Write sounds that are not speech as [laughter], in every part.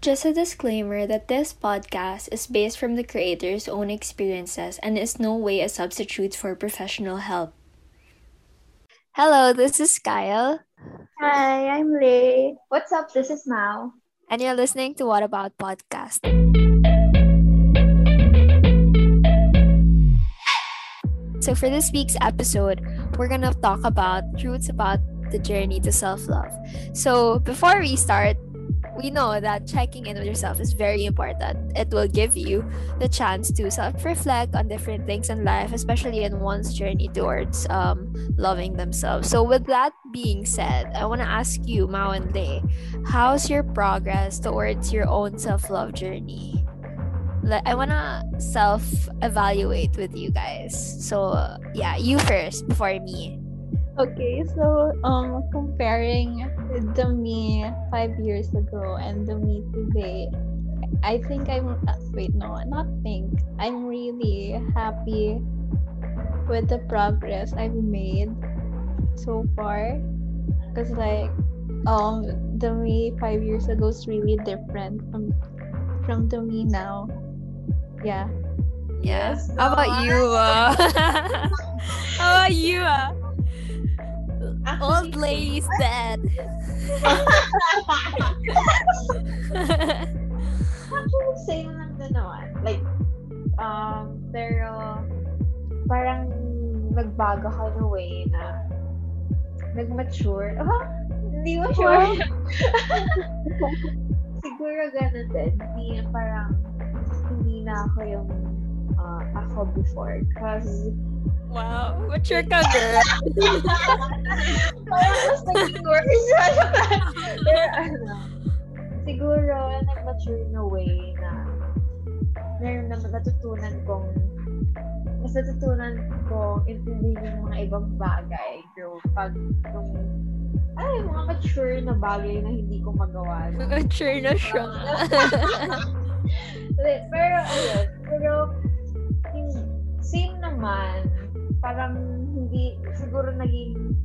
Just a disclaimer that this podcast is based from the creator's own experiences and is no way a substitute for professional help. Hello, this is Kyle. Hi, I'm Lay. What's up? This is Mao. And you're listening to What About Podcast. So, for this week's episode, we're going to talk about truths about the journey to self love. So, before we start, we know that checking in with yourself is very important. It will give you the chance to self reflect on different things in life, especially in one's journey towards um, loving themselves. So, with that being said, I want to ask you, Mao and Lay, how's your progress towards your own self love journey? like I wanna self evaluate with you guys. So yeah, you first before me. Okay, so um comparing the me five years ago and the me today, I think I'm uh, wait no not think I'm really happy with the progress I've made so far because like um the me five years ago is really different from from the me now yeah. Yeah. Yes, How about you? Uh? [laughs] How about you? Uh? Old [laughs] lady's dead. Actually, same lang din naman. Like, um, pero parang nagbago ka a way na nag-mature. Oh, hindi mature. [laughs] Siguro ganun din. Hindi parang hindi na ako yung uh, ako before. Because Wow, mature ka, girl. Pero ano, siguro nag-mature in a way na meron na natutunan kong mas natutunan ko intindihin yung mga ibang bagay bro pag yung ay mga mature na bagay na hindi ko magawa mature na siya [laughs] pero, ayun. Pero, same naman. Parang hindi, siguro naging,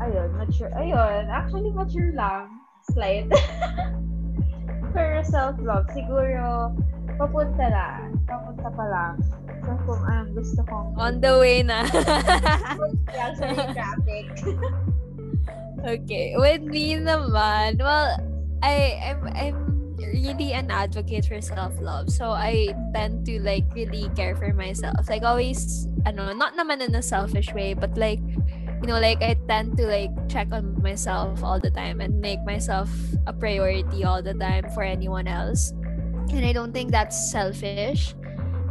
ayun, mature. Ayun, actually mature lang. Slight. [laughs] pero self-love, siguro, papunta na. Papunta pa lang. So, kung anong gusto kong... On the way na. [laughs] sorry, traffic. [laughs] okay. With me naman, well, I, I'm, I'm really an advocate for self-love. So I tend to like really care for myself. Like always, not know, not naman in a selfish way, but like, you know, like I tend to like check on myself all the time and make myself a priority all the time for anyone else. And I don't think that's selfish.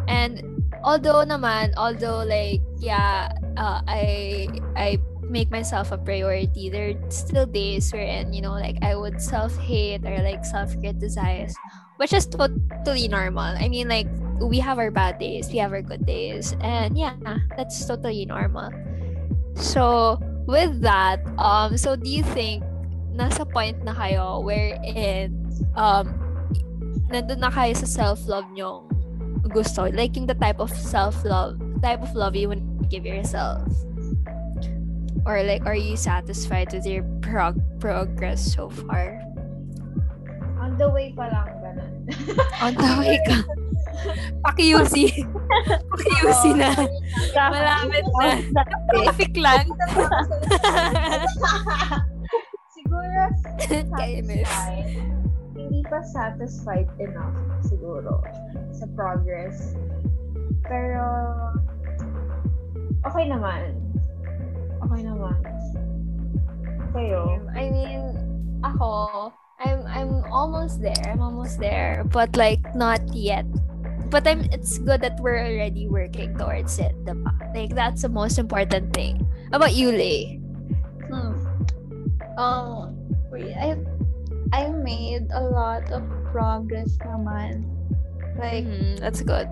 And although naman, although like, yeah, uh, I I make myself a priority. There are still days wherein, you know, like I would self hate or like self criticize, which is totally normal. I mean, like we have our bad days, we have our good days, and yeah, that's totally normal. So with that, um, so do you think nasa point na kayo wherein um nandun na kayo sa self-love nyong gusto? Like yung the type of self-love, type of love you want to give yourself? Or like, are you satisfied with your prog- progress so far? On the way pa lang, ganun. On the way ka. Pakiusi. [laughs] Pakiusi na. Malapit na. Traffic lang. [laughs] siguro, satisfied. Hindi pa satisfied enough, siguro, sa progress. Pero, okay naman Okay naman. Kayo? I mean, ako, I'm I'm almost there. I'm almost there, but like not yet. But I'm it's good that we're already working towards it, diba? Like that's the most important thing. How about you, Lay? Hmm. Um, I I made a lot of progress naman. Like, mm, that's good.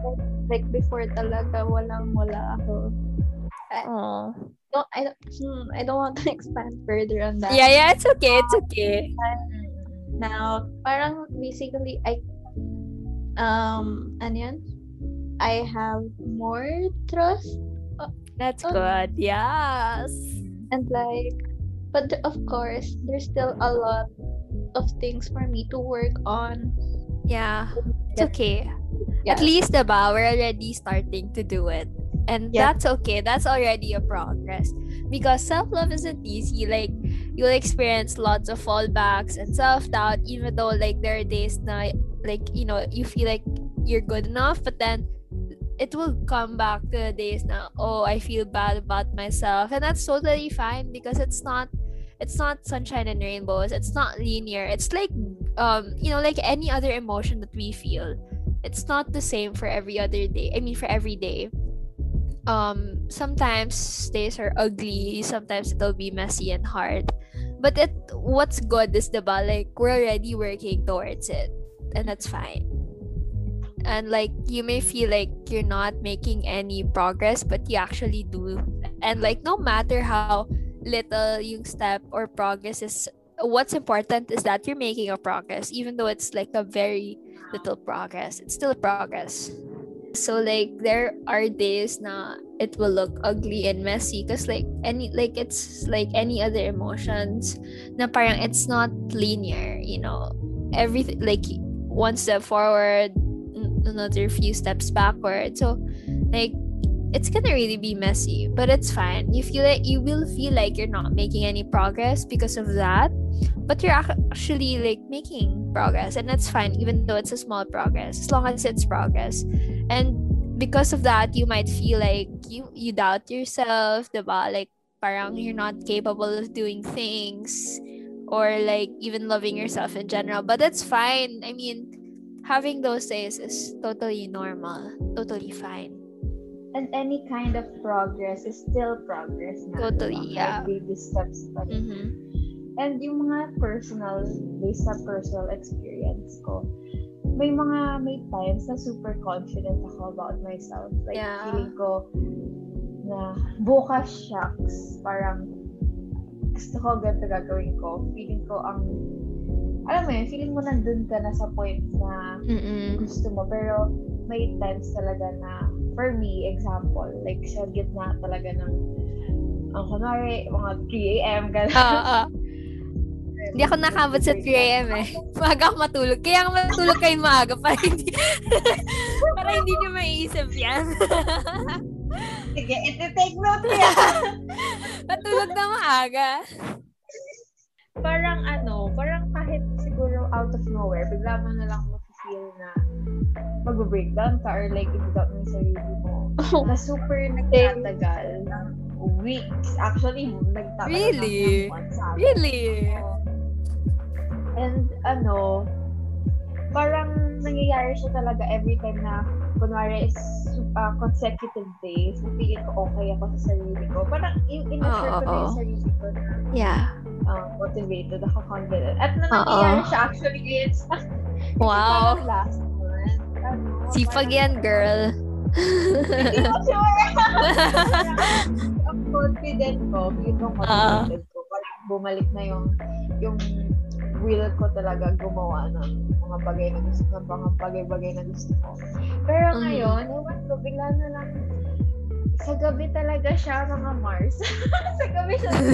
Like before talaga walang wala ako. Oh don't I don't hmm, I don't want to [laughs] expand further on that. Yeah, yeah, it's okay. It's okay. Now, parang basically I um ano? I have more trust. That's um, good. Yes. And like but of course, there's still a lot of things for me to work on. Yeah. It's okay. Yeah. At least, diba, we're already starting to do it. And Yeah. that's okay. That's already a progress. Because self-love isn't easy. Like, you'll experience lots of fallbacks and self-doubt, even though, like, there are days na, like, you know, you feel like you're good enough, but then it will come back to the days now oh, I feel bad about myself. And that's totally fine because it's not it's not sunshine and rainbows. It's not linear. It's like um, you know, like any other emotion that we feel. It's not the same for every other day. I mean for every day. Um sometimes days are ugly, sometimes it'll be messy and hard. But it what's good is the ball, like we're already working towards it. And that's fine and like you may feel like you're not making any progress but you actually do and like no matter how little yung step or progress is what's important is that you're making a progress even though it's like a very little progress it's still progress so like there are days na it will look ugly and messy because like any like it's like any other emotions na parang it's not linear you know everything like one step forward another few steps backward. So like it's gonna really be messy, but it's fine. You feel like you will feel like you're not making any progress because of that, but you're actually like making progress, and that's fine, even though it's a small progress, as long as it's progress. And because of that, you might feel like you you doubt yourself, diba? Like parang you're not capable of doing things or like even loving yourself in general. But that's fine. I mean, having those days is totally normal, totally fine. And any kind of progress is still progress. Totally, yeah. Like baby steps rin. Mm-hmm. And yung mga personal, based sa personal experience ko, may mga, may times na super confident ako about myself. Like, Yeah. feeling ko na bukas shucks, parang gusto ko ganito gagawin ko. Feeling ko ang, alam mo yun, feeling mo nandun ka na sa point na Mm-mm. gusto mo. Pero may times talaga na, for me, example, like sa gitna talaga ng, ang kunwari, mga 3 a.m. gano'n. Ah, ah. Hindi ako nakabot sa 3 a.m. eh. Maaga ako matulog. Kaya ako matulog kayo maaga para hindi, [laughs] para hindi nyo maiisip yan. [laughs] Sige, iti-take note ko yan. [laughs] matulog na maaga. parang ano, parang kahit siguro out of nowhere, bigla mo na lang feel na mag-breakdown ka or like i-doubt mo yung sarili mo. Na super nagtatagal ng weeks. Actually, nagtatagal Really? ng months. akin. Really? And ano, parang nangyayari siya talaga every time na kunwari is uh, consecutive days, na feeling ko okay ako sa sarili ko. Parang in in-assure ko na yung sarili ko na Yeah. uh, motivated, ako confident. At na nangyayari siya actually ngayon [laughs] sa Wow. last month. Ano, Sipag parang- yan, girl. Hindi ko [laughs] sure. [laughs] Ang confident ko, feeling ko Ah. motivated ko. Parang bumalik na yung yung will ko talaga gumawa ng mga bagay na gusto ng mga bagay-bagay na gusto ko. Pero Mm. ngayon, ewan ko, bigla na lang sa gabi talaga siya mga Mars. [laughs] sa gabi siya mga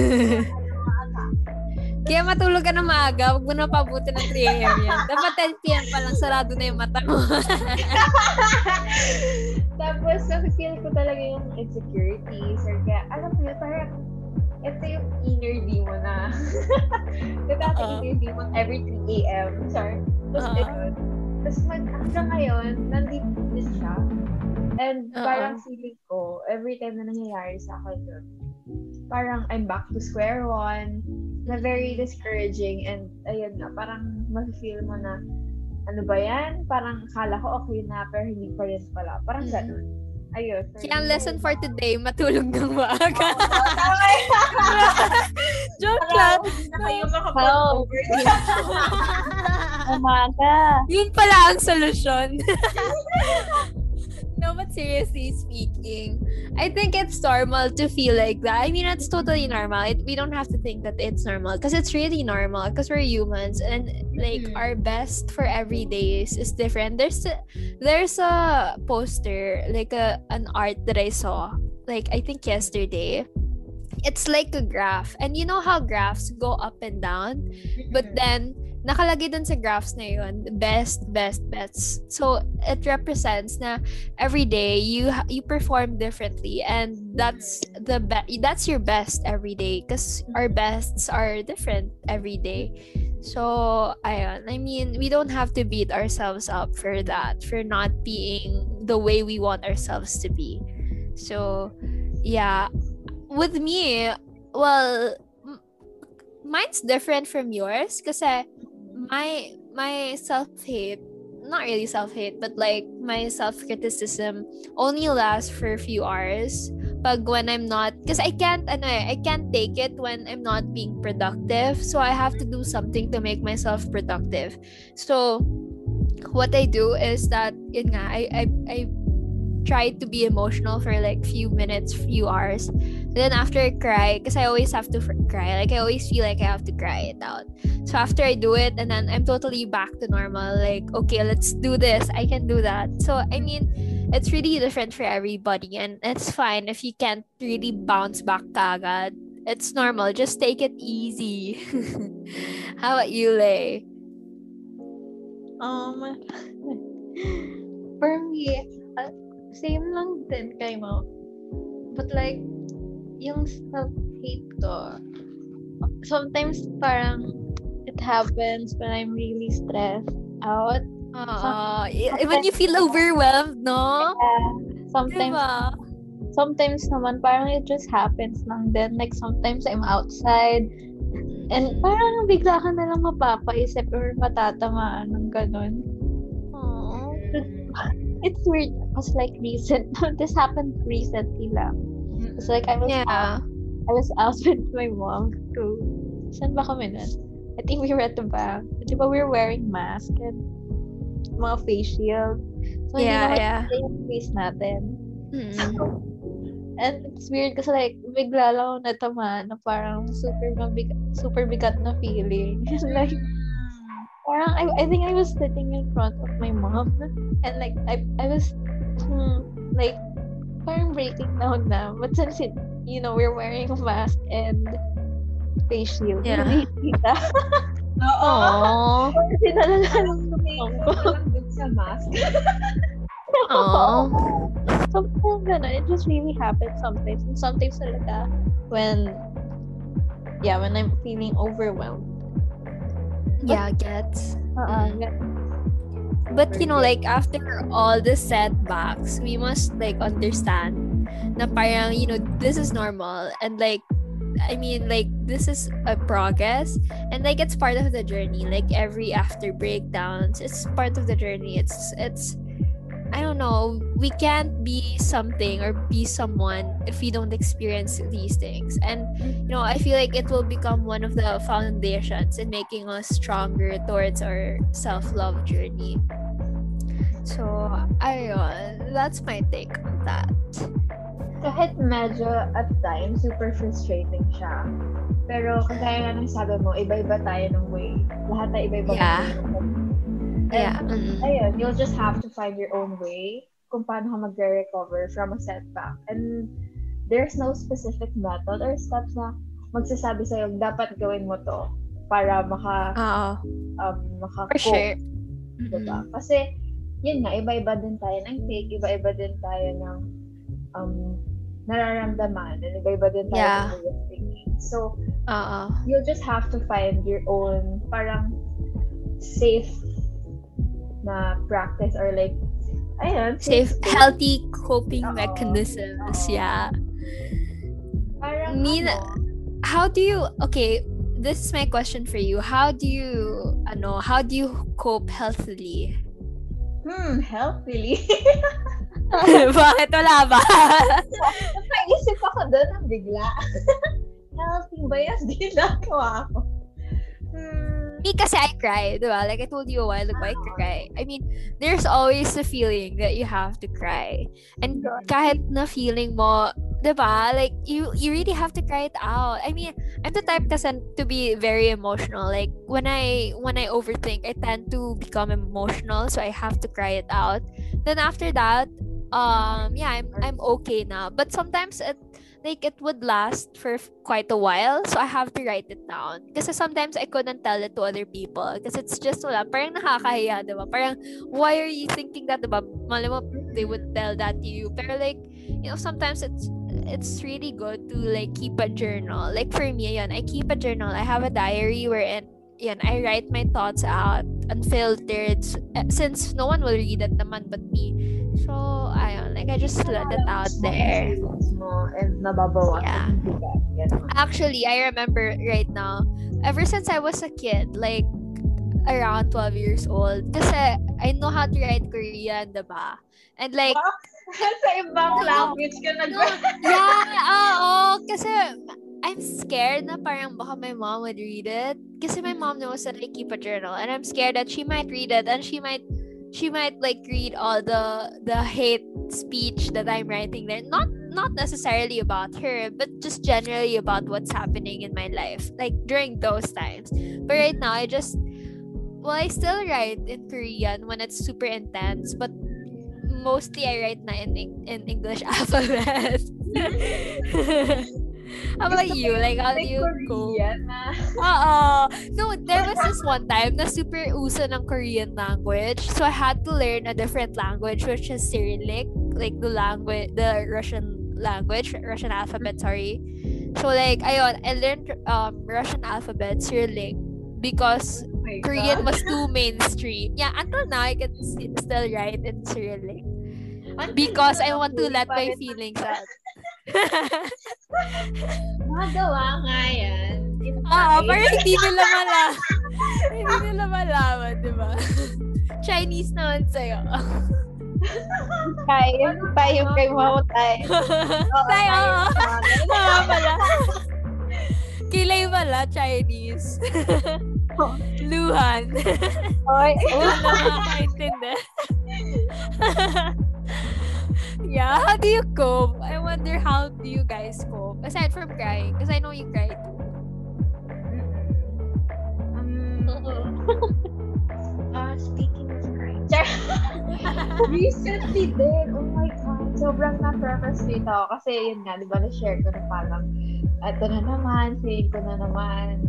Kaya matulog ka na maaga, huwag mo na pabuti ng 3 a.m. yan. Dapat 10 p.m. pa lang, sarado na yung mata mo. [laughs] Tapos, na-feel ko talaga yung insecurities or kaya, alam mo yun, parang, ito yung inner demon na, [laughs] dati Oo. inner demon every 3 a.m. Sorry. Tapos, Oo. ganun. Tapos, mag, hanggang ngayon, nandito din siya. And Oo. parang feeling ko, every time na nangyayari sa akin yun, parang I'm back to square one, na very discouraging and ayun na, parang ma-feel mo na, ano ba yan? Parang akala ko okay na, pero hindi pa rin pala. Parang Mm. ganun. Ayun. Kaya ang lesson for today, matulog ng maaga. [laughs] Joke lang. Kayo makapag-over. [laughs] Umaga. Yun pala ang solusyon. [laughs] no, but seriously speaking, I think it's normal to feel like that. I mean, it's totally normal. It, we don't have to think that it's normal because it's really normal because we're humans and like Mhm. our best for every day is, is different. There's a, there's a poster, like a an art that I saw, like I think yesterday. It's like a graph. And you know how graphs go up and down? But mm-hmm. then, nakalagay dun sa graphs na yun, best, best, best. So, it represents na every day, you you perform differently. And that's the be- that's your best every day. Because our bests are different every day. So, ayun. I mean, we don't have to beat ourselves up for that, for not being the way we want ourselves to be. So, yeah. With me, well, mine's different from yours kasi my my self-hate not really self-hate but like my self-criticism only lasts for a few hours pag when I'm not because I can't ano eh, I can't take it when I'm not being productive so I have to do something to make myself productive. So what I do is that yun nga I I, I try to be emotional for like few minutes few hours then after I cry because I always have to cry. Like I always feel like I have to cry it out. So after I do it and then I'm totally back to normal. Like okay let's do this. I can do that. So I mean it's really different for everybody and it's fine if you can't really bounce back kagad. It's normal. Just take it easy. [laughs] How about you Lay? Um, [laughs] for me, uh, same lang din kay mo. But like, yung self-hate ko, sometimes parang it happens when I'm really stressed out. uh, when you feel overwhelmed no Yeah. Sometimes, diba? sometimes naman parang it just happens lang din. Like sometimes I'm outside and parang bigla ka na lang mapapaisip or matatamaan ng ganun. Aw. It's weird because like recent, [laughs] this happened recently lang. It's like I was out, yeah I was out [laughs] with my mom to, saan ba kami nun? I think we were at the bank. Di ba we were wearing mask and mga face shield. So, Yeah, hindi yeah. yung face natin. Mm. And it's weird kasi like, bigla lang ako natamaan na parang super mabig super bigat na feeling. [laughs] like, parang I, I think I was sitting in front of my mom and like I I was hmm, like breaking down na. But since it, you know, we're wearing a mask and face shield, Yeah. hindi kita. [laughs] Oo. Aww. Kasi nalala lang ng mom ko. Sa mask. Aww. Sometimes ganun, it just really happens sometimes. And sometimes talaga when, yeah, when I'm feeling overwhelmed. Yeah, gets. Uh, But you know, like after all the setbacks, we must like understand na parang, you know, this is normal and like I mean like this is a progress and like it's part of the journey. Like every after breakdowns, it's part of the journey. It's it's I don't know, we can't be something or be someone if we don't experience these things. And you know, I feel like it will become one of the foundations in making us stronger towards our self-love journey. So, ayun, that's my take on that. Kahit medyo at times super frustrating siya. Pero kagaya nga ng sabi mo, iba-iba tayo ng way. Lahat tayo iba-iba. Yeah. And, Yeah. mm. ayun, you'll just have to find your own way kung paano ka magre-recover from a setback. And there's no specific method or steps na magsasabi sa'yo, dapat gawin mo to para maka, Oo, um, maka for sure. Diba? Kasi, yun nga, iba-iba din tayo ng take, iba-iba din tayo ng um, nararamdaman, and iba-iba din tayo Yeah. ng way of thinking. So, Oo. you'll just have to find your own parang safe na practice or like ayun Safe, space. healthy coping Oo. mechanisms. Oo. Yeah. parang Mina- ano, How do you, okay, this is my question for you. How do you, ano, how do you cope healthily? hmm healthily [laughs] [laughs] Bakit wala ba? [laughs] naisip ako doon ang bigla [laughs] healthy ba yan ginagawa ko hmm Me kasi I cry, di ba? Like I told you a while ago, I cry. I mean, there's always a feeling that you have to cry. And kahit na feeling mo, di ba? Like, you, you really have to cry it out. I mean, I'm the type kasi to be very emotional. Like, when I, when I overthink, I tend to become emotional, so I have to cry it out. Then after that, um yeah i'm i'm okay now but sometimes it like it would last for quite a while. So i have to write it down. Kasi sometimes i couldn't tell it to other people. Because it's just wala parang nakakahiya diba parang why are you thinking that diba malay mo they would tell that to you. Pero like you know sometimes it's it's really good to like keep a journal. Like for me yun, i keep a journal. I have a diary wherein yan, I write my thoughts out unfiltered eh, since no one will read it naman but me. So, ayun, like I just let it out there. And Yeah. yung bigat. Ganun. Actually, I remember right now, ever since I was a kid, like around 12 years old, kasi I know how to write Korean, diba? And like, [laughs] Sa ibang language ka nag- yeah, oo, kasi I'm scared na parang baka my mom would read it. Kasi my mom knows that I keep a journal and I'm scared that she might read it and she might she might like read all the the hate speech that I'm writing there. Not not necessarily about her, but just generally about what's happening in my life. Like during those times. But right now I just well I still write in Korean when it's super intense, but mostly I write na in in English [laughs] alphabet. Mm-hmm. [laughs] How about you? Like, how do you go? Oo. No, there was this one time na super uso ng Korean language. So I had to learn a different language which is Cyrillic, like the language, the Russian language, Russian alphabet, sorry. So like, ayun, I learned um Russian alphabet, Cyrillic, because Oh Korean God. was too mainstream. Yeah, until now I can still write in Cyrillic because I want to let my feelings out. Magawa nga yan. Oo, time. parang [laughs] hindi nila malaman. hindi nila malaman, di ba? Chinese naman sa'yo. Kaya, tayo kay Mao [laughs] tayo. Tayo, oo. Pala. Kilay pala, Chinese. [laughs] Luhan. Oy, Ikaw na makakaintindi. Yeah, [laughs] how do you cope? I wonder how do you guys cope? Aside from crying, because I know you cry too. Um, uh, speaking of crying. [laughs] Recently din, oh my God, sobrang na-frustrate ako. Kasi yun nga, di ba, na-share ko na parang, eto na naman, feeling ko na naman,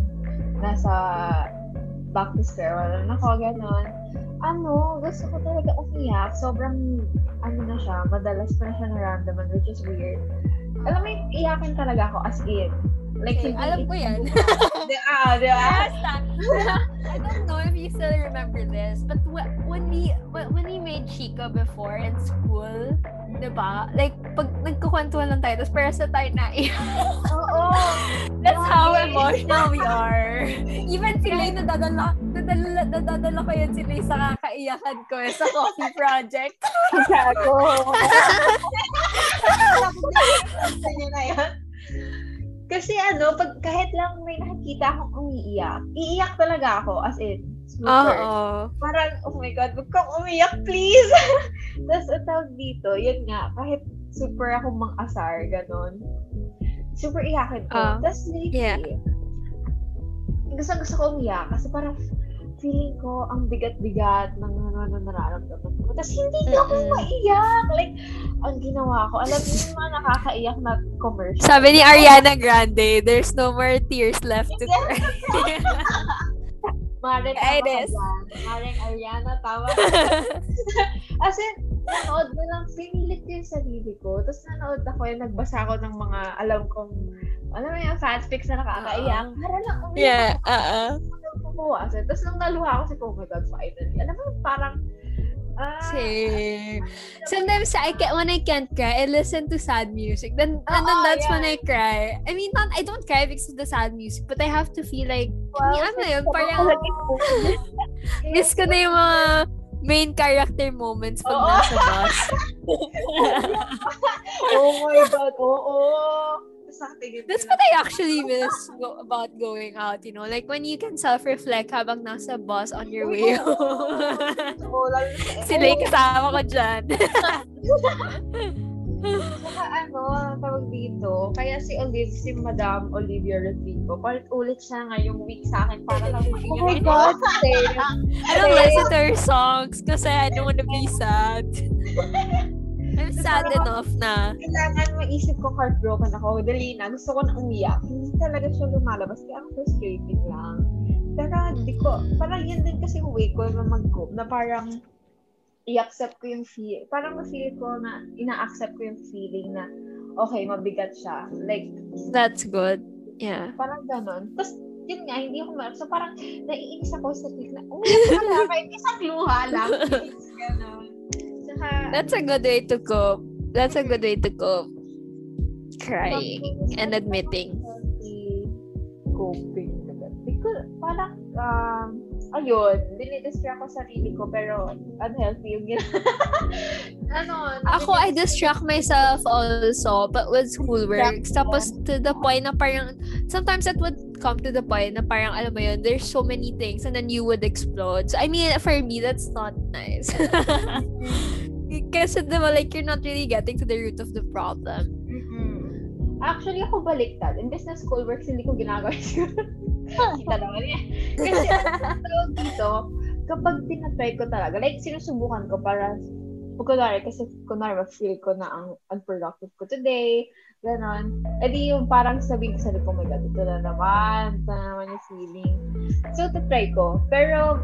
nasa back to square one na ako, gano'n. Ano, gusto ko talaga umiyak. Sobrang, ano na siya, madalas ko na siya naramdaman, which is weird. Alam mo, iyakin talaga ako as in. Like, Okay, alam ko yan. [laughs] Ah, di ba? I don't know if you still remember this, but wh- when we wh- when we made Chica before in school, 'di ba? Like pag nagkukwentuhan lang tayo, tapos para sa tayo na Oo. [laughs] That's how Okay. emotional we [laughs] are. Even si Lay, nadadala, nadadala, nadadala ko yun si Lay sa kakaiyakan ko eh, sa coffee project. Gago. Sa'yo na yan. Kasi ano, pag kahit lang may nakikita akong umiiyak, iiyak talaga ako, as in, super. Parang, oh my God, wag kang umiyak, please! [laughs] Tapos, ang tawag dito, yun nga, kahit super akong mang-asar, ganon, super iyakin ko. Ah, Tapos, lately, yeah. gusto gusto ko umiyak kasi parang feeling ko ang bigat-bigat ng ano na nararamdaman ko. Tapos hindi na ako maiyak. Like, ang ginawa ko, alam niyo yung mga nakakaiyak na commercial. Sabi ni Ariana Grande, there's no more tears left to cry. [laughs] Mare, tama ka dyan. Mare, Ariana, tama ka. [laughs] As in, nanood na lang, pinilit ko yung sarili ko. Tapos nanood ako yung nagbasa ako ng mga alam kong, alam mo yung fanfics na nakakaiyak. Para lang umiyak yeah, uh-uh. Pumawasan. Tapos nung naluha ako si oh my God, finally. Alam mo, parang, ah, Same. Sometimes I can when I can't cry, I listen to sad music. Then and then that's when yeah. I cry. I mean, not I don't cry because of the sad music, but I have to feel like wow, I ano yun, parang [laughs] miss ko na yung mga main character moments pag Oo. nasa bus. [laughs] oh my God, oo. Tapos nakatingin That's what I actually miss go- about going out, you know? Like when you can self-reflect habang nasa bus on your way home. [laughs] Sila yung kasama ko dyan. [laughs] Saka ano, tawag dito, kaya si Olive, si Madam Olivia Rodrigo, palit ulit siya ngayong week sa akin para lang [laughs] Oh my. God, same. I don't listen to her songs kasi I don't wanna be sad. I'm sad Parang- enough na. kailangan maisip ko heartbroken ako. Dali na. Gusto ko na umiyak. Hindi talaga siya lumalabas. Kaya ang frustrating lang. Pero di ko, parang yun din kasi way ko na mag-cope. Na parang i-accept ko yung feel. Parang ma-feel ko na ina-accept ko yung feeling na okay, mabigat siya. Like, That's good. Yeah. parang ganon. Tapos, yun nga, hindi ako ma- So, parang naiinis ako sa feel na, umiyak [laughs] ka lang, kahit isang luha lang. ganon. Saka, That's a good way to cope. That's a good way to cope. Crying and admitting. coping. Ko, parang, um, ayun, dinidistract ko sarili ko, pero unhealthy yung gina- [laughs] ano, Ako, I distract myself also, but with schoolworks. Tapos, to the point na parang, sometimes it would come to the point na parang, alam mo yun, there's so many things and then you would explode. So, I mean, for me, that's not nice. [laughs] Kasi, diba, like, you're not really getting to the root of the problem. Actually, ako baliktad. In business school works, hindi ko ginagawa [laughs] yun. Kita naman yan. Kasi, tawag dito, kapag tinatry ko talaga, like, sinusubukan ko para, kunwari, kasi kunwari, feel ko na ang unproductive ko today, ganon. E di yung parang sabihin ko sa ko, oh my God, ito na naman, ito na naman yung feeling. So, try ko. Pero,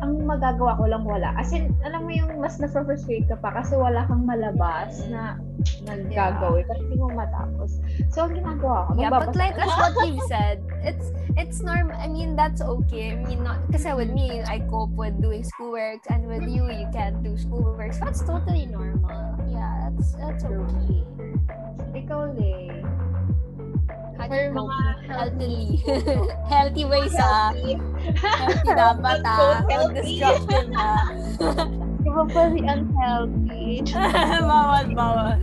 ang magagawa ko lang wala. As in, alam mo yung mas na-frustrate ka pa kasi wala kang malabas na naggagawin kasi hindi mo matapos. So, ang ginagawa ko, Yeah, but like as what you said, it's it's normal. I mean, that's okay. I mean, not kasi with me, I cope with doing schoolwork, and with you, you can't do schoolwork. That's totally normal. Yeah, that's that's okay. Ikaw, Le. How For do you cope mga healthily? healthy ways [laughs] [laughs] ah. Healthy dapat ah. Don't healthy. destructive ah. Iba pa si unhealthy. [laughs] bawal, bawal.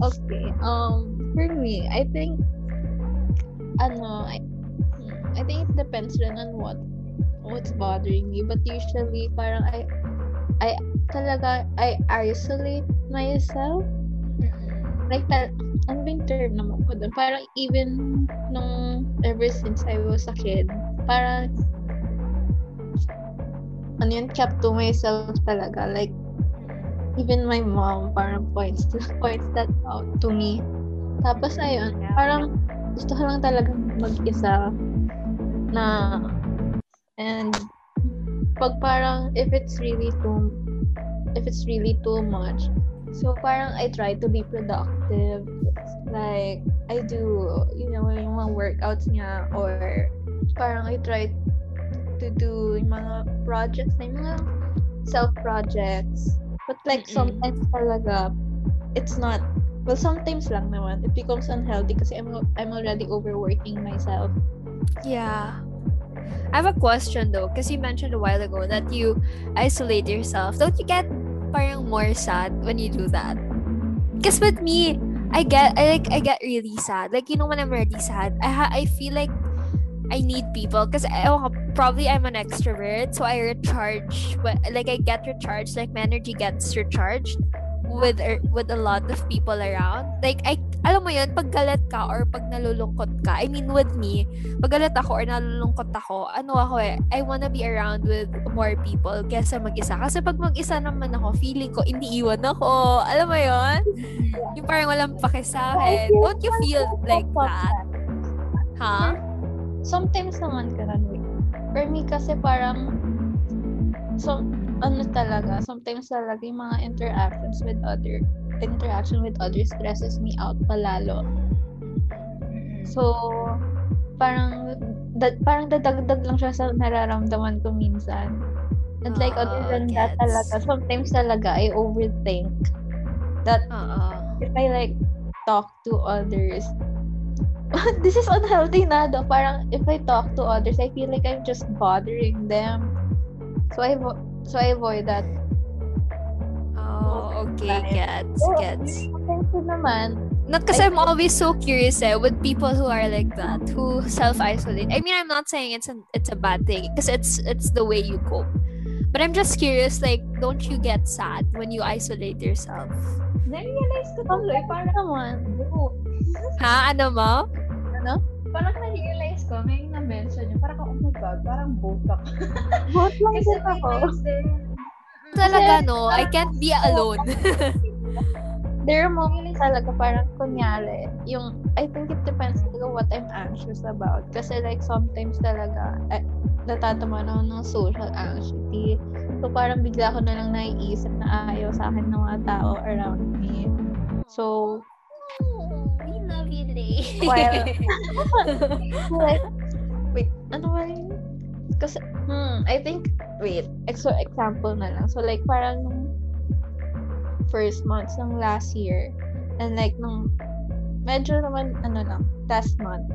Okay. Um, for me, I think, ano, I, I think it depends rin on what, what's bothering me. But usually, parang I, I talaga, I isolate myself. Like, tal- ano ba yung term naman ko doon? Parang even nung, ever since I was a kid, parang, ano yun, kept to myself talaga. Like, even my mom parang points to, [laughs] points that out to me. Tapos ayun, parang gusto ko lang talaga mag-isa na and pag parang if it's really too if it's really too much so parang I try to be productive like I do you know yung mga workouts niya or parang I try to do yung mga projects na yung mga self projects but like Mm-mm. sometimes talaga it's not well sometimes lang naman it becomes unhealthy kasi I'm I'm already overworking myself Yeah. I have a question though, because you mentioned a while ago that you isolate yourself. Don't you get parang more sad when you do that? Because with me, I get I like I get really sad. Like you know when I'm really sad, I ha- I feel like I need people because I eh, oh, probably I'm an extrovert, so I recharge. But like I get recharged, like my energy gets recharged with er- with a lot of people around. Like I alam mo yun, pag galit ka or pag nalulungkot ka, I mean with me, pag galit ako or nalulungkot ako, ano ako eh, I wanna be around with more people kesa mag-isa. Kasi pag mag-isa naman ako, feeling ko, iniiwan ako. Alam mo yun? Yung parang walang pake sa akin. Don't you feel like that? Ha? sometimes naman ganun. For me kasi parang so ano talaga, sometimes talaga yung mga interactions with other interaction with others stresses me out palalo. So parang da, parang dadagdag lang siya sa nararamdaman ko minsan. And like other Oo, than that gets. talaga, sometimes talaga I overthink that Oo. if I like talk to others, [laughs] this is unhealthy na do. Parang if I talk to others, I feel like I'm just bothering them. So I so I avoid that. Oh, okay. Gets, Oh, gets. Din naman, Not because I'm always so curious eh, with people who are like that, who self-isolate. I mean, I'm not saying it's a, it's a bad thing because it's it's the way you cope. But I'm just curious, like, don't you get sad when you isolate yourself? Na-realize ko tuloy, parang, naman. Ha? Ano mo? Parang na-realize ko, may na-mention yun, parang, oh my God, parang. Both lang [laughs] Kasi may ako. times din, Talaga, no? I can't be alone. there are moments talaga parang kunyari, yung, I think it depends talaga what I'm anxious about. Kasi like sometimes talaga, eh, natatama na ako ng social anxiety. So parang bigla ko na lang naiisip na ayaw sa akin ng mga tao around me. So, We love you, Lay. While- like, [laughs] wait, ano ba yun? Kasi, hmm, I think, wait, so example na lang. So, like, parang nung first months ng last year, and like, nung, medyo naman, ano lang, last month,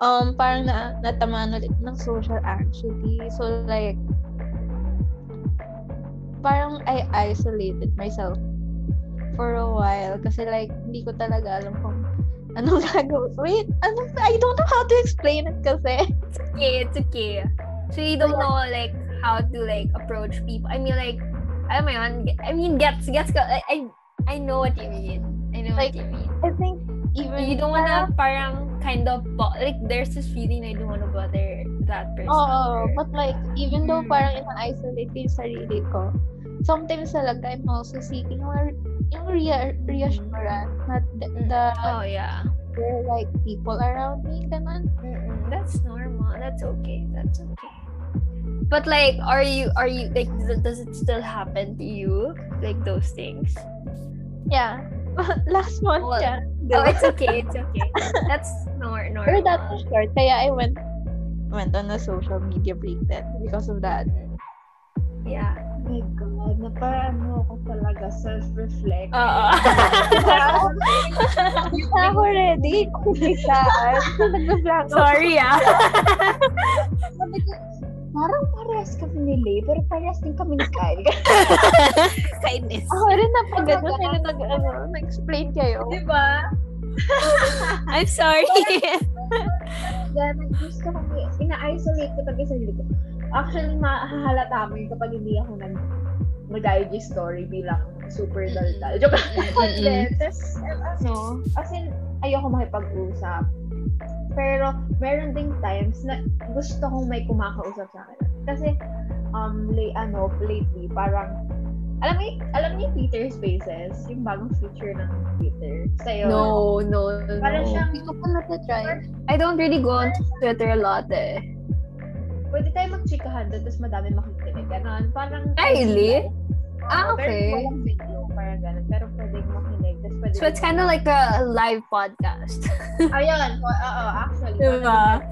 um, parang na, natamaan ulit ng social anxiety. So, like, parang I isolated myself for a while kasi like hindi ko talaga alam kung anong [laughs] gagawin. Wait, ano, I don't know how to explain it kasi. It's okay, it's okay. So you don't know like how to like approach people. I mean like alam mo yun, I mean gets gets ko I I, I know what you mean. I know Like, what you mean. I think even You don't wanna parang kind of like there's this feeling I don't wanna bother that person. Oo, or- but like, even though Mm. parang ina-isolate ko yung sarili ko, sometimes talaga I'm also seeking mga, yung rea- reassurance that the, the oh yeah. there are like people around me, ganun. Mm-mm, that's normal. That's okay. That's okay. But like, are you are you like does it- still happen to you like those things? Yeah. [laughs] Last month, Well, yeah. Oh, it's [laughs] okay. It's okay. That's nor normal. Pero that was short, kaya I went went on a social media break then because of that. Yeah. Oh my God, napaano ako talaga self-reflect. Oo. Hindi na ako ready. Kung biglaan. Sorry ah. Sabi ko, parang parehas kami ni Lay, pero parehas din kami ni Kyle. Kindness. Ako rin na pag gano'n, pero nag, ano, nag-explain kayo. Di ba? I'm sorry. Kaya nag-gusto kami, ina-isolate ko talaga sa sarili ko. Actually, mahahalata mo yun kapag hindi ako nag mag-IG story bilang super daldal. Joke lang. Tapos, ano, as in, ayoko makipag-usap. Pero, meron ding times na gusto kong may kumakausap sa akin. Kasi, um, lay, ano, lately, parang, alam mo, alam niyo yung Twitter Spaces? Yung bagong feature ng Twitter. Sa'yo. No, no, no. Parang siyang, Hindi ko pa na-try. I don't really go on Twitter a lot eh. Pwede tayo magchikahan doon, tapos madami makikinig. Ganon. Parang, Ah, really? Oo, Ah, okay. Pero video, parang ganon. Pero pwede makinig. Tapos pwede So it's kind of like a live podcast. [laughs] Ayun, oo, oo, actually. Diba?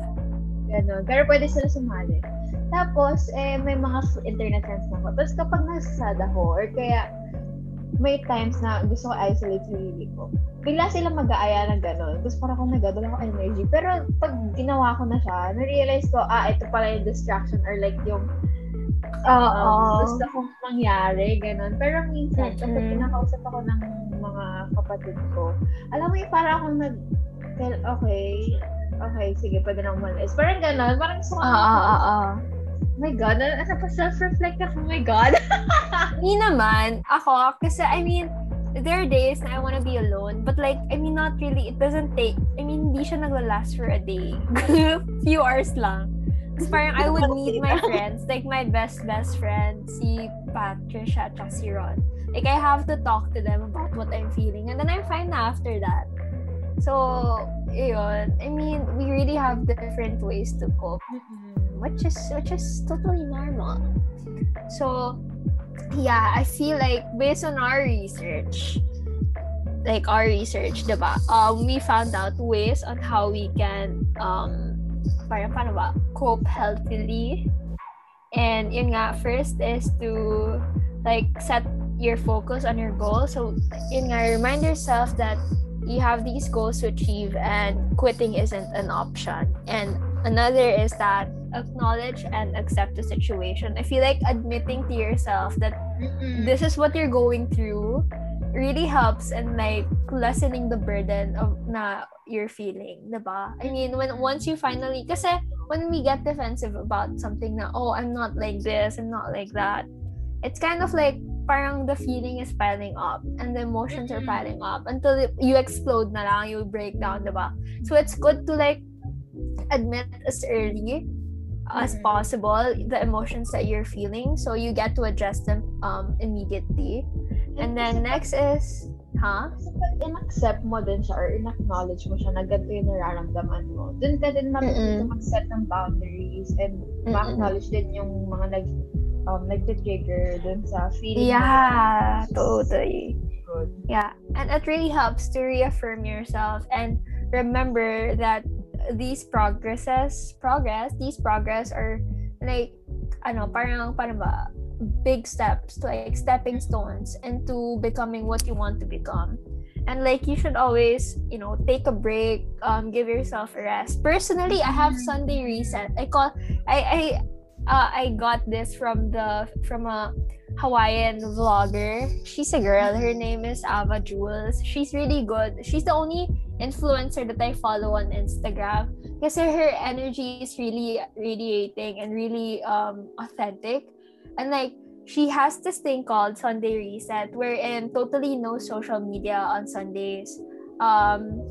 Ganon. Pero pwede sila sumali. Tapos, eh, may mga internet friends na ako. Tapos kapag nasa sad ako, or kaya may times na gusto ko isolate sarili ko, bigla sila mag-aaya ng gano'n. Tapos parang akong nagadala ko energy. Pero pag ginawa ko na siya, na-realize ko, ah, ito pala yung distraction or like yung um, gusto kong mangyari, gano'n. Pero minsan, kapag Mm-mm. kinakausap ako ng mga kapatid ko, alam mo yung parang akong nag, tell, okay, okay, sige, pwede na umalis. Parang gano'n, parang gusto ko, Ah, ah, ah, ah. oh my God, ano, ano pa self-reflect ako, oh my God. [laughs] Hindi naman. Ako, kasi I mean, there are days na I wanna be alone. But like, I mean, not really. It doesn't take, I mean, hindi siya nagla-last for a day. [laughs] Few hours lang. Tapos parang I would meet my [laughs] friends, like my best best friend, si Patricia at si Ron. Like, I have to talk to them about what I'm feeling. And then I'm fine na after that. So, yun. I mean, we really have different ways to cope mm-hmm. which is which is totally normal. So yeah, I feel like based on our research, like our research, diba? Um, we found out ways on how we can um parang paano ba, cope healthily. And yun nga, first is to like set your focus on your goal. So yun nga, remind yourself that you have these goals to achieve and quitting isn't an option. And another is that acknowledge and accept the situation. I feel like admitting to yourself that this is what you're going through really helps and like lessening the burden of na you're feeling, diba? I mean, when once you finally, kasi when we get defensive about something na, oh, I'm not like this, I'm not like that, it's kind of like parang the feeling is piling up and the emotions are Mm-mm. piling up until you explode na lang, you break down, diba? So it's good to like admit as early as Mhm. possible the emotions that you're feeling so you get to adjust them um immediately and then next is huh Kasi pag in-accept mo din siya or in-acknowledge mo siya na ganito yung nararamdaman mo, dun ka din matututo mag-set ng boundaries and Mm-mm. ma-acknowledge din yung mga nag um, nagtitrigger dun sa feeling mo. yeah totally Good. Yeah, and it really helps to reaffirm yourself and remember that these progresses, progress, these progress are like, ano, parang, parang ba, big steps, like stepping stones into becoming what you want to become. And like you should always, you know, take a break, um, give yourself a rest. Personally, I have Sunday reset. I call, I, I, uh, I got this from the from a Hawaiian vlogger. She's a girl. Her name is Ava Jules. She's really good. She's the only influencer that I follow on Instagram. because her energy is really radiating and really um authentic. And like she has this thing called Sunday Reset, wherein totally no social media on Sundays. Um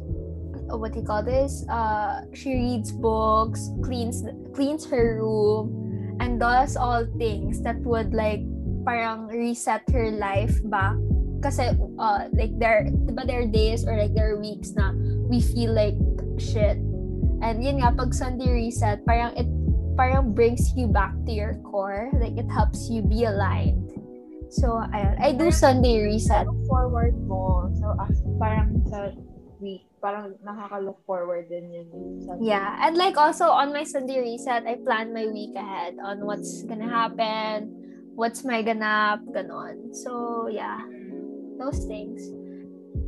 what do you call this? Uh she reads books, cleans cleans her room, and does all things that would like parang reset her life back kasi uh, like there diba there are days or like there are weeks na we feel like shit. And yun nga pag Sunday reset parang it parang brings you back to your core. Like it helps you be aligned. So ayun. I do Sunday reset. forward mo. So, after, parang sa week, parang nakaka-look forward din yun. Yeah, and like also on my Sunday reset, I plan my week ahead on what's gonna happen, what's my ganap, ganon. So yeah, those things.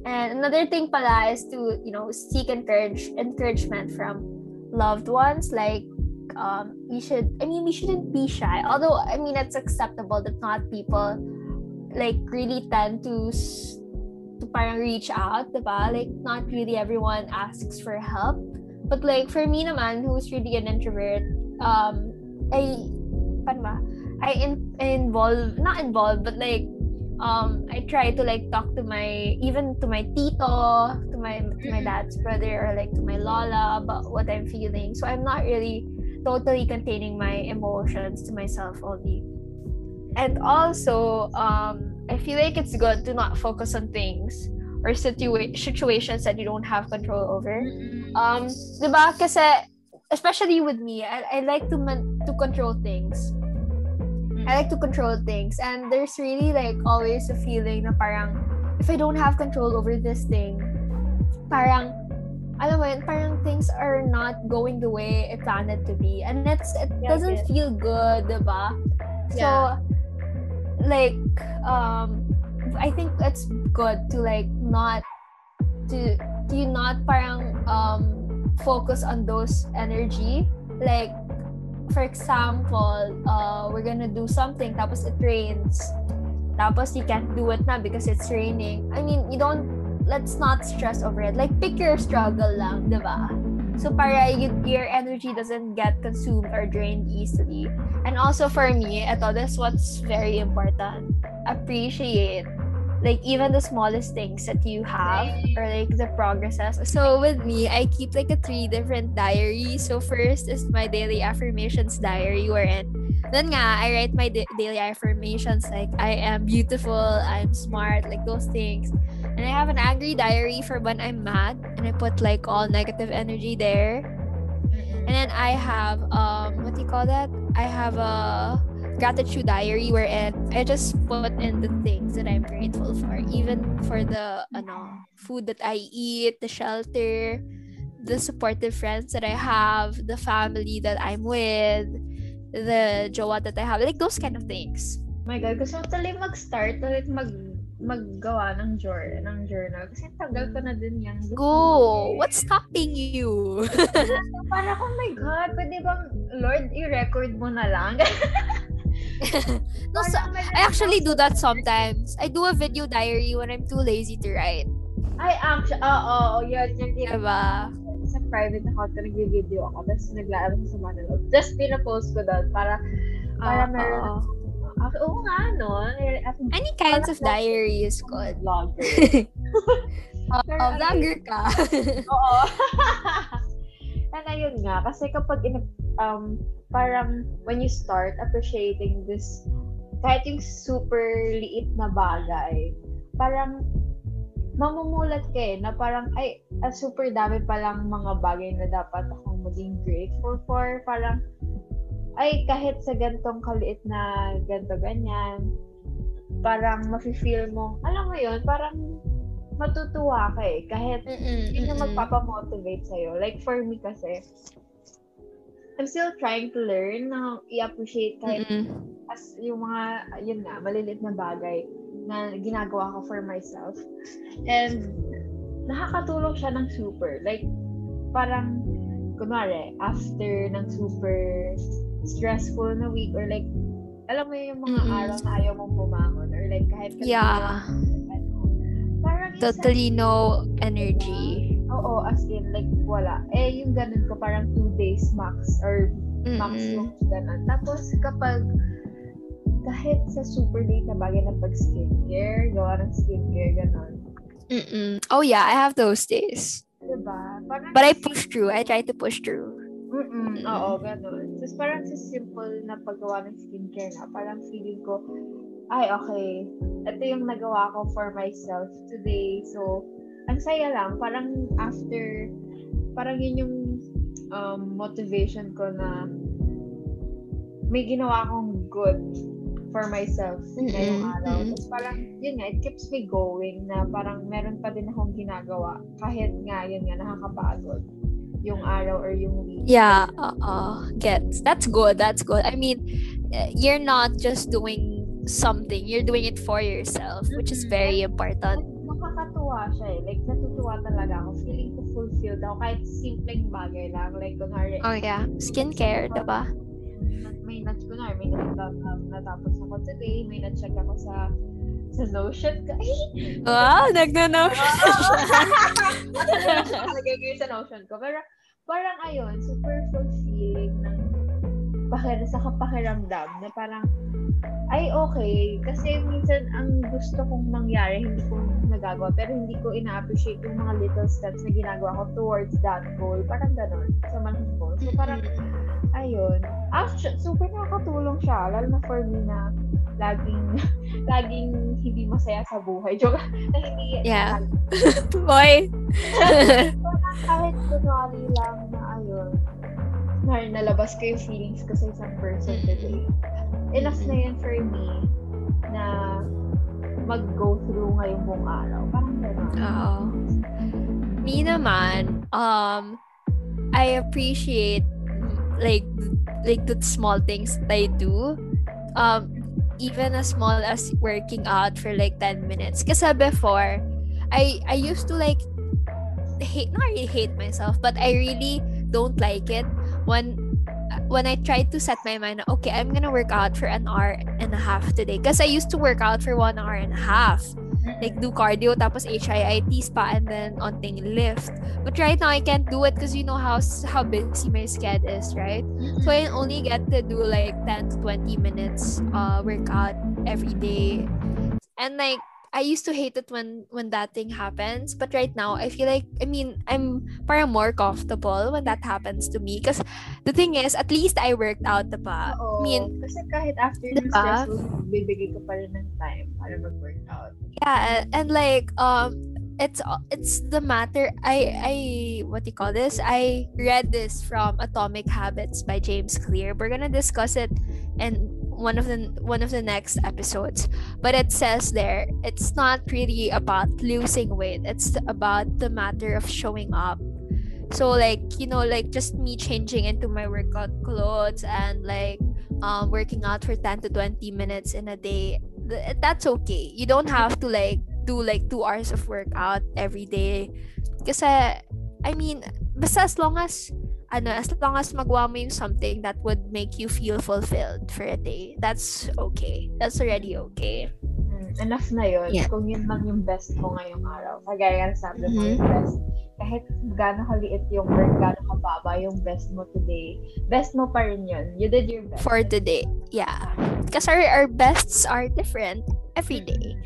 And another thing pala is to, you know, seek encourage encouragement from loved ones. Like, um, we should, I mean, we shouldn't be shy. Although, I mean, it's acceptable that not people like really tend to parang reach out, diba? Like, not really everyone asks for help. But like, for me naman, who's really an introvert, um, I, paano ba? I in, involve, not involve, but like, um, I try to like talk to my, even to my tito, to my, to my dad's brother, or like to my lola about what I'm feeling. So I'm not really totally containing my emotions to myself only. And also, um, I feel like it's good to not focus on things or situa- situations that you don't have control over. Um, 'di ba? Kasi especially with me, I, I like to man- to control things. I like to control things and there's really like always a feeling na parang if I don't have control over this thing, parang alam mo yun, parang things are not going the way I planned it to be. And it's it Yeah, doesn't yeah. feel good, diba? So Yeah. Like um I think it's good to like not to to not parang um focus on those energy. Like for example uh we're gonna do something tapos it rains. Tapos you can't do it na because it's raining. I mean you don't let's not stress over it. Like pick your struggle lang diba so para you, your energy doesn't get consumed or drained easily and also for me ito this what's very important appreciate like even the smallest things that you have or like the progresses. So with me, I keep like a three different diaries. So first is my daily affirmations diary wherein then nga I write my da- daily affirmations like I am beautiful, I'm smart, like those things. And I have an angry diary for when I'm mad and I put like all negative energy there. And then I have um what do you call that? I have a gratitude diary wherein I just put in the things that I'm grateful for, even for the ano, food that I eat, the shelter, the supportive friends that I have, the family that I'm with, the jowa that I have, like those kind of things. my God, gusto ko tuloy mag-start, ulit mag maggawa ng journal, ng journal. Kasi tagal ko na din yan. Go! eh. What's stopping you? [laughs] So, parang, oh my God, pwede bang, Lord, i-record mo na lang? [laughs] no, so, I actually do that sometimes. I do a video diary when I'm too lazy to write. Ay, actually, oo, oo, yun, yung tina- Diba? sa private account ko, nag-video ako, tapos naglaan ko sa Manila. Just pinapost ko doon para, para Oo. meron Ah, Oo nga, no? Eh, At Any kinds of diary is good. vlogger. [laughs] Oh, oh, ano vlogger ka. [laughs] Oo. [laughs] And ayun nga, kasi kapag in- um, parang when you start appreciating this, kahit yung super liit na bagay, parang mamumulat ka eh, na parang, ay, ah, super dami palang mga bagay na dapat akong maging grateful for. Parang, ay, kahit sa gantong kaliit na ganto ganyan, parang mafe-feel mo, alam mo yon parang matutuwa ka eh. Kahit Mm-mm, yun yung magpapamotivate sa'yo. Like, for me kasi, I'm still trying to learn na i-appreciate kahit Mm-mm. as yung mga, yun nga, maliliit na bagay na ginagawa ko for myself. And, nakakatulong siya ng super. Like, parang, kunwari, after ng super stressful na week or like, alam mo yung mga Mm-mm. araw na ayaw mong bumangon or like kahit Yeah. ano, parang Totally no energy. Oo, as in, like, wala. Eh, yung ganun ko, parang two days max or max Mm-mm. yung ganun. Tapos, kapag kahit sa super late na bagay na pag skincare, gawa ng skincare, ganun. Mm-mm. Oh yeah, I have those days. Diba? Parang, But I push through. I try to push through. Mm-mm, oo, ganun. Tapos parang sa simple na paggawa ng skincare na, parang feeling ko, ay, okay, ito yung nagawa ko for myself today. So, ang saya lang. Parang after, parang yun yung um, motivation ko na may ginawa akong good for myself ngayong Mm-mm, araw. mm-mm. Tapos parang, yun nga, it keeps me going na parang meron pa din akong ginagawa kahit nga, yun nga, nakakapagod yung araw or yung week. Yeah, uh, gets. That's good. That's good. I mean, uh, you're not just doing something. You're doing it for yourself, which is very important. Nakakatuwa siya eh. Like, natutuwa talaga ako. Feeling ko fulfilled ako kahit simpleng bagay lang. Like, kunwari, Oh yeah, skincare, diba? may nat kunwari, may um, natapos ako today, may na-check ako sa sa Notion ko. Ay! Wow, [laughs] ko yun sa Notion ko. Pero, parang ayun, super fulfilling ng pakir sa kapakiramdam na parang, ay okay, kasi minsan ang gusto kong mangyari, hindi ko nagagawa, pero hindi ko ina-appreciate yung mga little steps na ginagawa ko towards that goal. Parang ganun, sa malaking goal. So parang, ayun. Actually, super nakakatulong siya, lalo na for me na laging, [laughs] laging hindi masaya sa buhay. Joke, na hindi, Yeah. [laughs] Boy. kahit kunwari lang na ayun, na nalabas ko yung feelings ko sa isang person today. Enough na yan for me na mag-go through ngayong buong araw. Parang gano'n. Oo. Me naman, um, I appreciate like like the small things that I do. Um, even as small as working out for like 10 minutes. Kasi before, I I used to like hate not really hate myself, but I really don't like it when when I try to set my mind, okay, I'm gonna work out for an hour and a half today. Because I used to work out for one hour and a half like do cardio tapos HIIT pa and then onting lift. But right now I can't do it because you know how how busy my schedule is, right? So I only get to do like 10 to 20 minutes uh workout every day. And like I used to hate it when when that thing happens, but right now I feel like I mean I'm parang more comfortable when that happens to me because the thing is at least I worked out pa. Oo. I mean kasi kahit after Diba? stressful, bibigay ko pa rin ng time para mag-workout. Yeah and like um it's it's the matter i i what do you call this? I read this from atomic habits by james clear. We're gonna discuss it in one of the one of the next episodes. But it says there it's not really about losing weight. It's about the matter of showing up. So like you know like just me changing into my workout clothes and like um working out for 10 to 20 minutes in a day that's okay. You don't have to like do like two hours of workout every day. Kasi, I mean, basta as long as, ano, as long as magawa mo yung something that would make you feel fulfilled for a day, that's okay. That's already okay. Enough na yun. Yeah. Kung yun lang yung best mo ngayong araw. Kagaya ng sabi mo, Mhm. yung best. Kahit gaano kaliit yung work, gaano kababa yung best mo today, best mo pa rin yun. You did your best. For today. Yeah. Because our, our bests are different every day.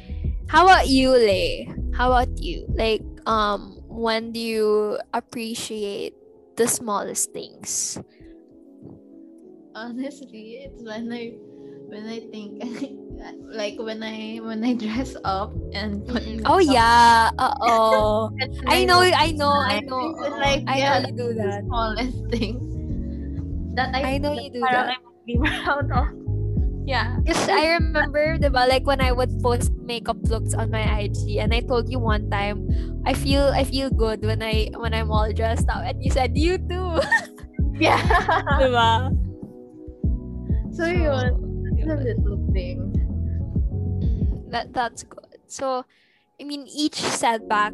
How about you, Lay? How about you? Like, um, when do you appreciate the smallest things? honestly, it's when I when I think [laughs] like when I when I [laughs] dress up and put Oh yeah. [laughs] Uh-oh. I I know, I know, I know. Like I yeah, know you do the that. smallest [laughs] thing that I I know you do that. I'm proud of. Yeah. Because I remember, diba, like when I would post makeup looks on my IG, and I told you one time, I feel I feel good when I when I'm all dressed up, and you said you too, Yeah. diba? so yun, it's a little thing. That that's good. So, I mean, each setback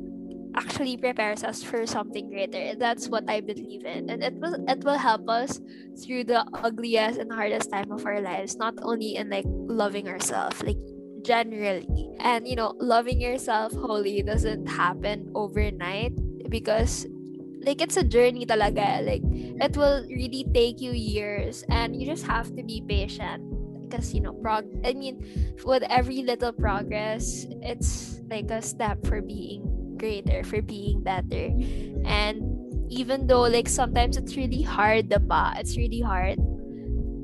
actually prepares us for something greater. That's what I believe in, and it will it will help us through the ugliest and hardest time of our lives. Not only in like loving ourselves, like generally, and you know, loving yourself wholly doesn't happen overnight because like it's a journey talaga like it will really take you years and you just have to be patient because you know prog i mean with every little progress it's like a step for being greater for being better. And even though like sometimes it's really hard the ba it's really hard.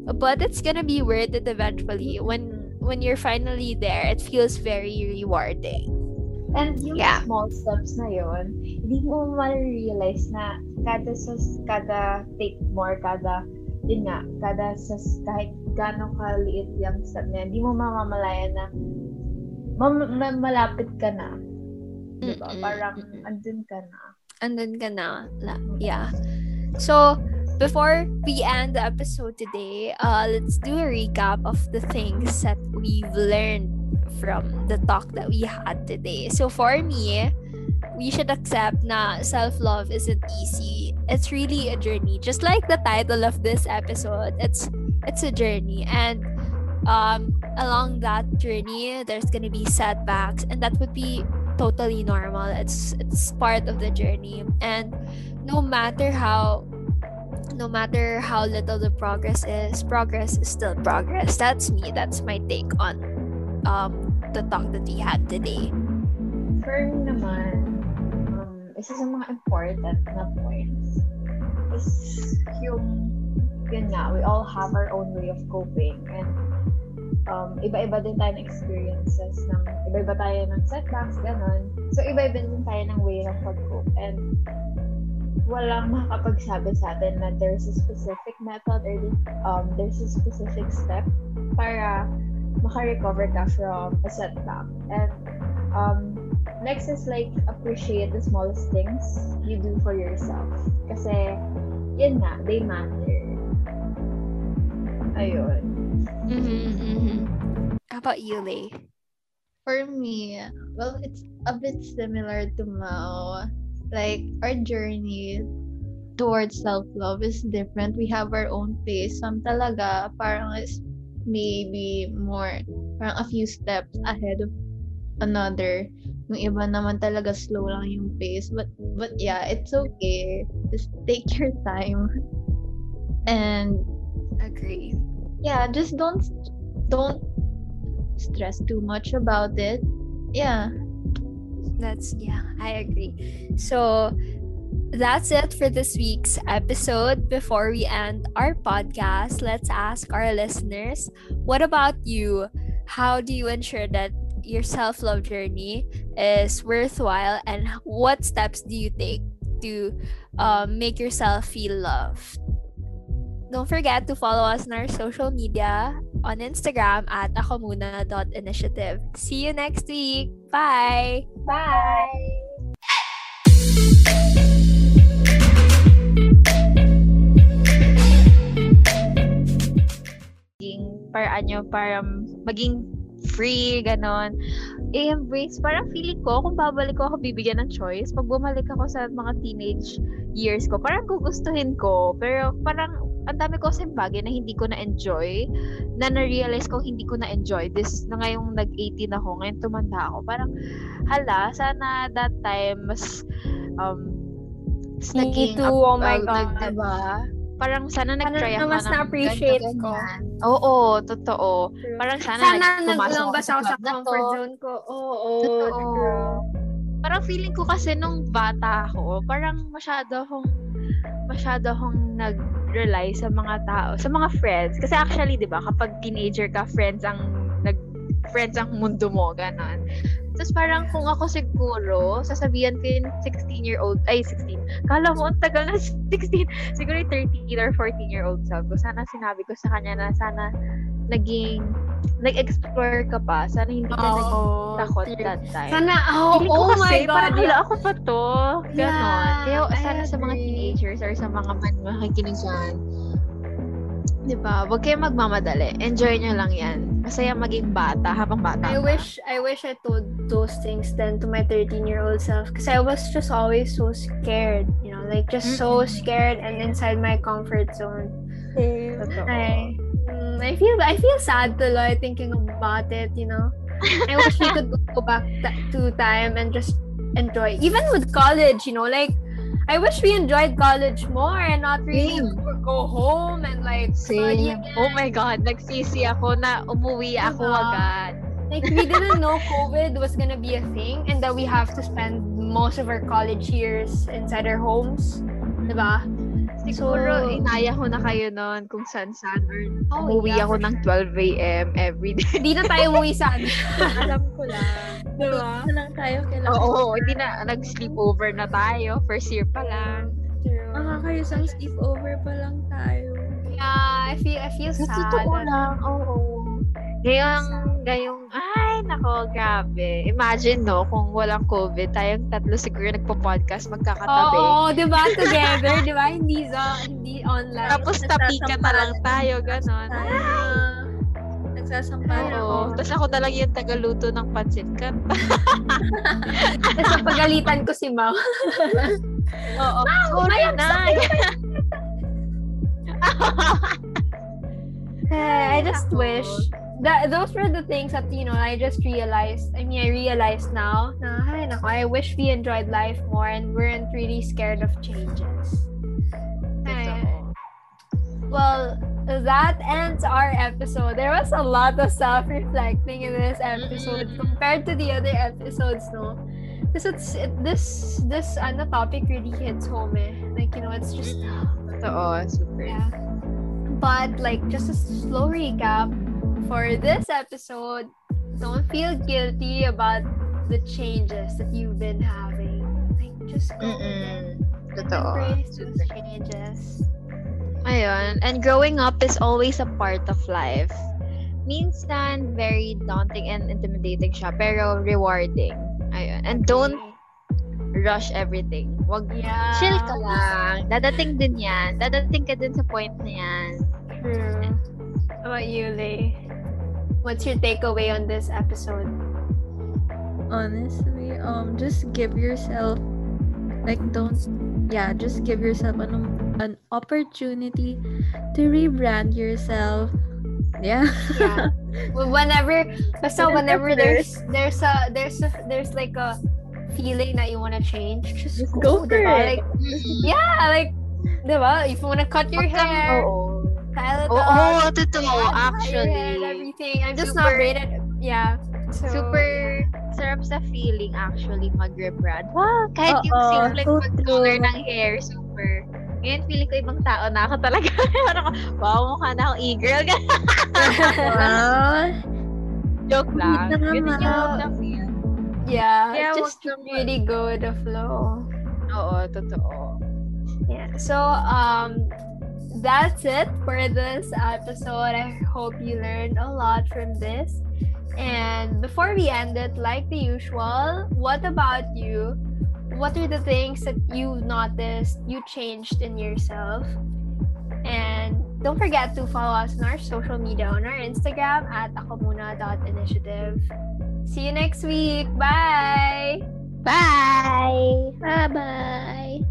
But it's gonna be worth it eventually. When when you're finally there it feels very rewarding. And yung Yeah. small steps na yun, hindi mo ma-realize na kada sa kada take more, kada yun nga, kada sa kahit gaano kaliit yung step na hindi mo mamamalayan na mam- ma- malapit ka na. Diba? Mm-mm, Parang andun ka na. andun ka na. La- Yeah. So, before we end the episode today, uh, let's do a recap of the things that we've learned from the talk that we had today. So, for me, we should accept na self-love isn't easy. It's really a journey. Just like the title of this episode, it's it's a journey and um along that journey there's going to be setbacks and that would be totally normal. It's it's part of the journey. And no matter how no matter how little the progress is, progress is still progress. That's me. That's my take on um the talk that we had today. For naman, isa sa mga important na points is yung, yun nga, we all have our own way of coping and um, iba-iba din tayo ng experiences ng, iba-iba tayo ng setbacks, ganon. So, iba-iba din tayo ng way ng pag-cope and walang makakapagsabi sa atin na there's a specific method or um, there's a specific step para maka-recover ka from a setback. And um, next is like appreciate the smallest things you do for yourself. Kasi, yun nga, they matter. Ayun. Mm-hmm, How about you, Lay? For me, well, it's a bit similar to Mao. Like, our journey towards self-love is different. We have our own pace. Some talaga, parang is maybe more, parang a few steps ahead of another. Yung iba naman talaga slow lang yung pace. But, but yeah, it's okay. Just take your time. [laughs] And Agree. yeah, just don't don't stress too much about it. Yeah. That's yeah, I agree. So that's it for this week's episode. Before we end our podcast, let's ask our listeners, what about you? How do you ensure that your self-love journey is worthwhile and what steps do you take to um, make yourself feel loved? Don't forget to follow us on our social media on Instagram at akomuna.initiative. See you next week. Bye! Bye! maging paraan nyo para maging free, ganon. I-embrace, parang feeling ko, kung babalik ko ako bibigyan ng choice, pag bumalik ako sa mga teenage years ko, parang gugustuhin ko. Pero parang, ang dami ko kasing bagay na hindi ko na-enjoy, na na-realize ko hindi ko na-enjoy. This, na ngayong nag-18 ako, ngayon tumanda ako. Parang, hala, sana that time, mas, um, Me naging, too, oh my up- God. diba? Parang sana nag-try na ako mas ng na-appreciate ko. Oo, totoo. Parang sana, Sana nag- pumasok naglabas ako sa comfort zone ko. Oo, Totoo. true. Parang feeling ko kasi nung bata ako, parang masyado akong masyado akong nag-rely sa mga tao, sa mga friends. Kasi actually, di ba, kapag teenager ka, friends ang nag friends ang mundo mo, ganon. Tapos parang kung ako siguro, sasabihan ko yung 16-year-old, ay 16, kala mo ang tagal na [laughs] 16, siguro yung 13 or 14-year-old self ko. Sana sinabi ko sa kanya na sana naging, nag-explore ka pa. Sana hindi ka Oo. nagtakot that time. Sana, oh, ko oh kasi, my God. parang yeah. ako pa to. Ganon. Yeah, Kaya I sana sa mga teenagers or sa mga man makikinig dyan, di ba, huwag kayong magmamadali. Enjoy nyo lang yan. Masaya maging bata habang bata I pa. wish I wish I told those things then to my 13 year old self because I was just always so scared, you know, like just so scared and inside my comfort zone. Totoo. I mm, I feel I feel sad tuloy thinking about it, you know. I wish we could go back ta- to time and just enjoy even with college, you know, like I wish we enjoyed college more and not really Same. go home and like study Same. Oh my God, nagsisi ako na umuwi ako Diba? agad. Like we didn't know COVID was gonna be a thing and that we have to spend most of our college years inside our homes. Diba? Siguro, So- inaya ko na kayo noon kung saan-saan or Oh, umuwi yeah, ako ng 12 a.m. every day. Hindi na tayo umuwi sa ano. [laughs] Alam ko lang. Diba? Ito lang tayo kailangan. Oo, hindi na, nag-sleepover na tayo. First year pa lang. Makakaisang sleepover pa lang tayo. Yeah, I feel I feel Sa sad. totoo lang, oo. Ngayong, ngayong, ay, nako, grabe. Imagine, no, kung walang COVID, tayong tatlo siguro nagpo-podcast, magkakatabi. Oo, di ba? Together, di ba? Hindi sa, hindi online. Tapos tapikan na lang tayo, ganon. Ah, Nagsasampahan Oo. Tapos ako na lang yung tagaluto ng pancit kan. Tapos napagalitan ko si Mau. Oo. Sorry na. [laughs] Eh, I just wish that those were the things that you know I just realized. I mean, I realized now. Na, ay, nako, I wish we enjoyed life more and weren't really scared of changes. Eh, Well, that ends our episode. There was a lot of self-reflecting in this episode compared to the other episodes, no? Because it's it, this this ano topic really hits home, eh. Like you know, it's just Totoo, super. yeah. But like just a slow recap for this episode, don't feel guilty about the changes that you've been having. Like just go with it. Mm-mm. Totoo. Embrace those changes. Ayun. And growing up is always a part of life. Minsan, very daunting and intimidating siya, pero rewarding. Ayun. And don't rush everything. Wag Yeah. chill ka lang. Dadating din yan. Dadating ka din sa point na yan. True. How about you, Lay? What's your takeaway on this episode? honestly, um, just give yourself, like, don't, yeah, just give yourself an, an opportunity to rebrand yourself. Yeah. Yeah. [laughs] Well, whenever, so Whenever whenever there's there's a there's a there's like a feeling that you want to change, just, Just go for diba? it. Like, [laughs] yeah, like, diba? If you want to cut your Wag kang- hair, Oo. style it Oo, up, totoo. tie your head, Actually. Everything. I'm just not Super- great at, yeah. So, Super sarap sa feeling actually mag-rebrand. Wow, kahit yung Oo, simple so mag-color ng hair, super. Ngayon, feeling ko ibang tao na ako talaga. [laughs] Parang, wow, mukha na akong e-girl. [laughs] wow. Joke lang. Ganun yung na-feel. yeah, Kaya just really go with the flow. Oo, totoo. Yeah. So um that's it for this episode. I hope you learned a lot from this. And before we end it, like the usual, what about you? What are the things that you've noticed you changed in yourself? And don't forget to follow us on our social media on our Instagram at akomuna.initiative. See you next week. Bye! Bye! Bye bye.